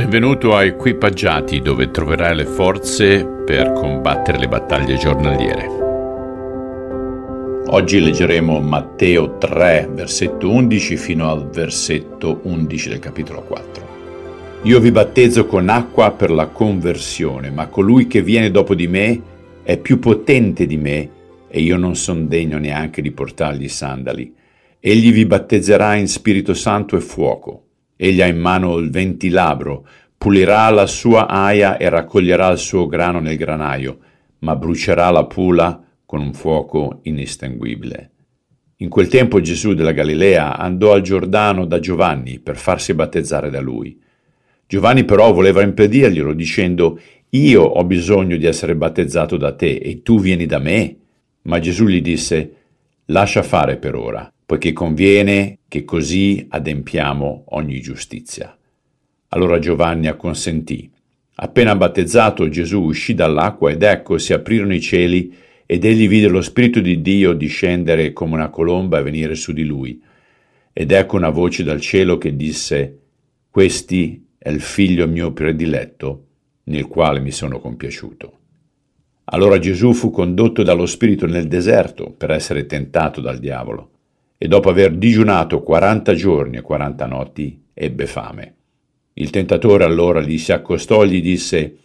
Benvenuto a Equipaggiati dove troverai le forze per combattere le battaglie giornaliere. Oggi leggeremo Matteo 3, versetto 11 fino al versetto 11 del capitolo 4. Io vi battezzo con acqua per la conversione, ma colui che viene dopo di me è più potente di me e io non sono degno neanche di portargli i sandali. Egli vi battezzerà in Spirito Santo e fuoco Egli ha in mano il ventilabro, pulirà la sua aia e raccoglierà il suo grano nel granaio, ma brucerà la pula con un fuoco inestinguibile. In quel tempo Gesù della Galilea andò al Giordano da Giovanni per farsi battezzare da lui. Giovanni però voleva impedirglielo dicendo Io ho bisogno di essere battezzato da te e tu vieni da me. Ma Gesù gli disse Lascia fare per ora poiché conviene che così adempiamo ogni giustizia. Allora Giovanni acconsentì. Appena battezzato Gesù uscì dall'acqua ed ecco si aprirono i cieli ed egli vide lo Spirito di Dio discendere come una colomba e venire su di lui. Ed ecco una voce dal cielo che disse, Questi è il figlio mio prediletto, nel quale mi sono compiaciuto. Allora Gesù fu condotto dallo Spirito nel deserto per essere tentato dal diavolo e dopo aver digiunato quaranta giorni e quaranta notti ebbe fame. Il tentatore allora gli si accostò e gli disse,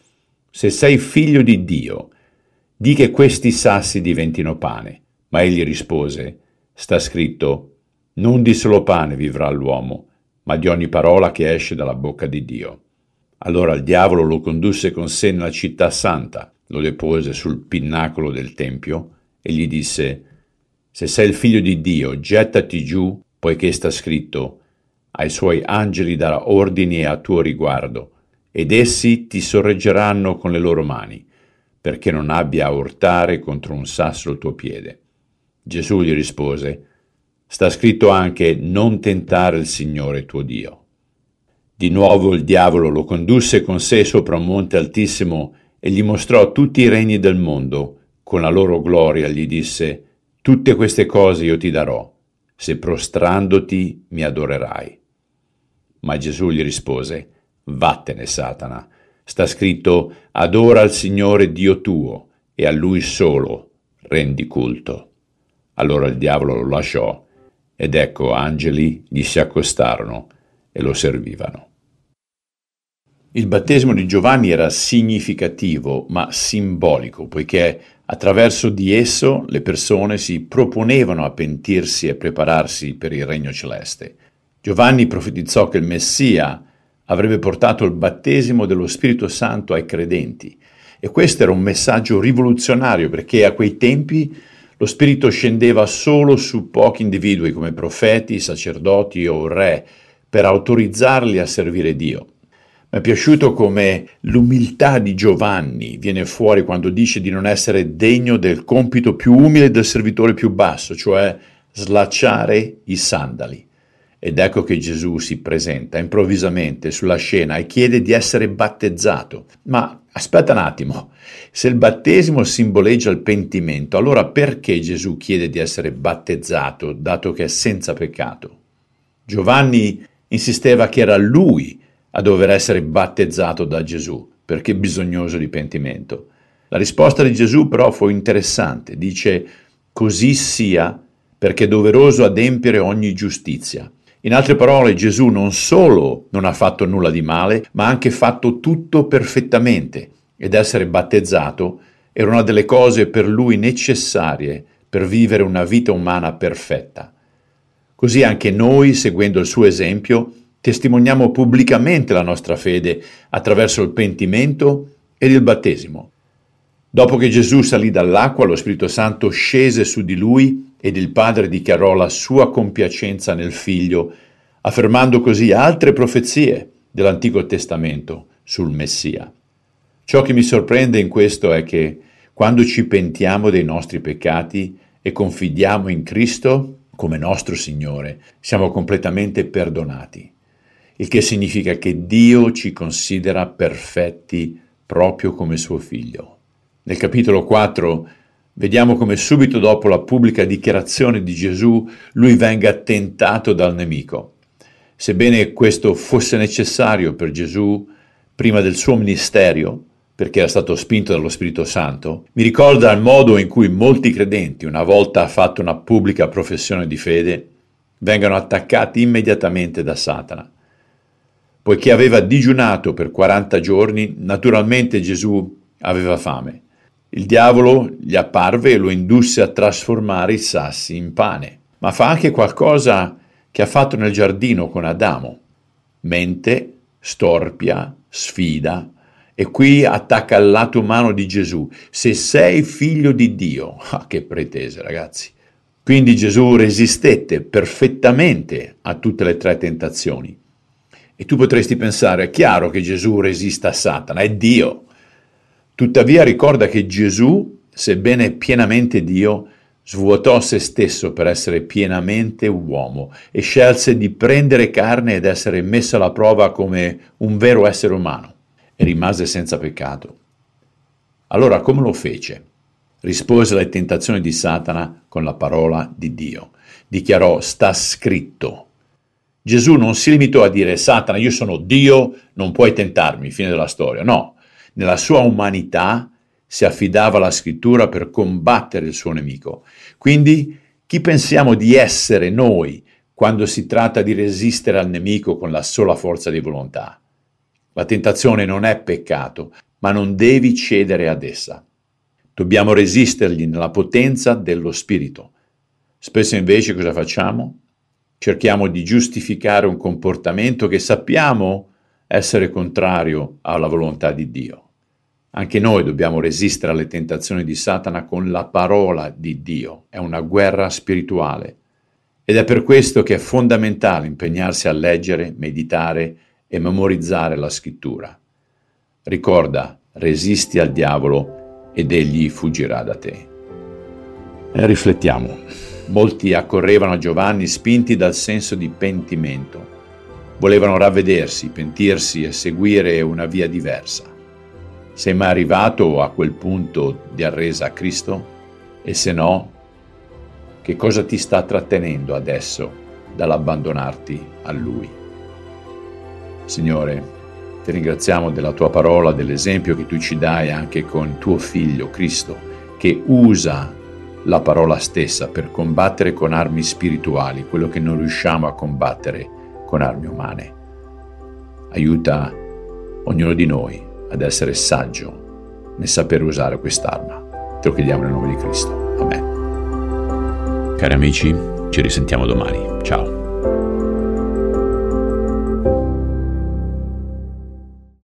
Se sei figlio di Dio, di che questi sassi diventino pane. Ma egli rispose, Sta scritto, Non di solo pane vivrà l'uomo, ma di ogni parola che esce dalla bocca di Dio. Allora il diavolo lo condusse con sé nella città santa, lo depose sul pinnacolo del tempio e gli disse, se sei il figlio di Dio, gettati giù, poiché sta scritto, ai suoi angeli darà ordini a tuo riguardo, ed essi ti sorreggeranno con le loro mani, perché non abbia a urtare contro un sasso il tuo piede. Gesù gli rispose, sta scritto anche, non tentare il Signore tuo Dio. Di nuovo il diavolo lo condusse con sé sopra un monte altissimo e gli mostrò tutti i regni del mondo, con la loro gloria gli disse, Tutte queste cose io ti darò, se prostrandoti mi adorerai. Ma Gesù gli rispose, Vattene, Satana. Sta scritto, adora il Signore Dio tuo e a Lui solo rendi culto. Allora il diavolo lo lasciò ed ecco angeli gli si accostarono e lo servivano. Il battesimo di Giovanni era significativo ma simbolico, poiché attraverso di esso le persone si proponevano a pentirsi e prepararsi per il regno celeste. Giovanni profetizzò che il Messia avrebbe portato il battesimo dello Spirito Santo ai credenti e questo era un messaggio rivoluzionario perché a quei tempi lo Spirito scendeva solo su pochi individui come profeti, sacerdoti o re per autorizzarli a servire Dio. Mi è piaciuto come l'umiltà di Giovanni viene fuori quando dice di non essere degno del compito più umile del servitore più basso, cioè slacciare i sandali. Ed ecco che Gesù si presenta improvvisamente sulla scena e chiede di essere battezzato. Ma aspetta un attimo, se il battesimo simboleggia il pentimento, allora perché Gesù chiede di essere battezzato, dato che è senza peccato? Giovanni insisteva che era lui a dover essere battezzato da Gesù, perché bisognoso di pentimento. La risposta di Gesù però fu interessante, dice così sia perché è doveroso adempiere ogni giustizia. In altre parole, Gesù non solo non ha fatto nulla di male, ma ha anche fatto tutto perfettamente ed essere battezzato era una delle cose per lui necessarie per vivere una vita umana perfetta. Così anche noi, seguendo il suo esempio, testimoniamo pubblicamente la nostra fede attraverso il pentimento ed il battesimo. Dopo che Gesù salì dall'acqua, lo Spirito Santo scese su di lui ed il Padre dichiarò la sua compiacenza nel Figlio, affermando così altre profezie dell'Antico Testamento sul Messia. Ciò che mi sorprende in questo è che quando ci pentiamo dei nostri peccati e confidiamo in Cristo come nostro Signore, siamo completamente perdonati il che significa che Dio ci considera perfetti proprio come suo figlio. Nel capitolo 4 vediamo come subito dopo la pubblica dichiarazione di Gesù lui venga tentato dal nemico. Sebbene questo fosse necessario per Gesù prima del suo ministero, perché era stato spinto dallo Spirito Santo, mi ricorda il modo in cui molti credenti, una volta fatto una pubblica professione di fede, vengono attaccati immediatamente da Satana. Poiché aveva digiunato per 40 giorni, naturalmente Gesù aveva fame. Il diavolo gli apparve e lo indusse a trasformare i sassi in pane. Ma fa anche qualcosa che ha fatto nel giardino con Adamo. Mente, storpia, sfida, e qui attacca il lato umano di Gesù. Se sei figlio di Dio, ah, che pretese ragazzi. Quindi Gesù resistette perfettamente a tutte le tre tentazioni. E tu potresti pensare, è chiaro che Gesù resista a Satana, è Dio. Tuttavia ricorda che Gesù, sebbene pienamente Dio, svuotò se stesso per essere pienamente uomo e scelse di prendere carne ed essere messo alla prova come un vero essere umano e rimase senza peccato. Allora come lo fece? Rispose alle tentazioni di Satana con la parola di Dio. Dichiarò, sta scritto. Gesù non si limitò a dire, Satana, io sono Dio, non puoi tentarmi, fine della storia. No, nella sua umanità si affidava alla scrittura per combattere il suo nemico. Quindi chi pensiamo di essere noi quando si tratta di resistere al nemico con la sola forza di volontà? La tentazione non è peccato, ma non devi cedere ad essa. Dobbiamo resistergli nella potenza dello Spirito. Spesso invece cosa facciamo? Cerchiamo di giustificare un comportamento che sappiamo essere contrario alla volontà di Dio. Anche noi dobbiamo resistere alle tentazioni di Satana con la parola di Dio. È una guerra spirituale. Ed è per questo che è fondamentale impegnarsi a leggere, meditare e memorizzare la scrittura. Ricorda, resisti al diavolo ed egli fuggirà da te. E riflettiamo. Molti accorrevano a Giovanni spinti dal senso di pentimento. Volevano ravvedersi, pentirsi e seguire una via diversa. Sei mai arrivato a quel punto di arresa a Cristo? E se no, che cosa ti sta trattenendo adesso dall'abbandonarti a Lui? Signore, ti ringraziamo della tua parola, dell'esempio che tu ci dai anche con tuo figlio Cristo, che usa la parola stessa per combattere con armi spirituali quello che non riusciamo a combattere con armi umane. Aiuta ognuno di noi ad essere saggio nel saper usare quest'arma. Te lo chiediamo nel nome di Cristo. Amen. Cari amici, ci risentiamo domani. Ciao.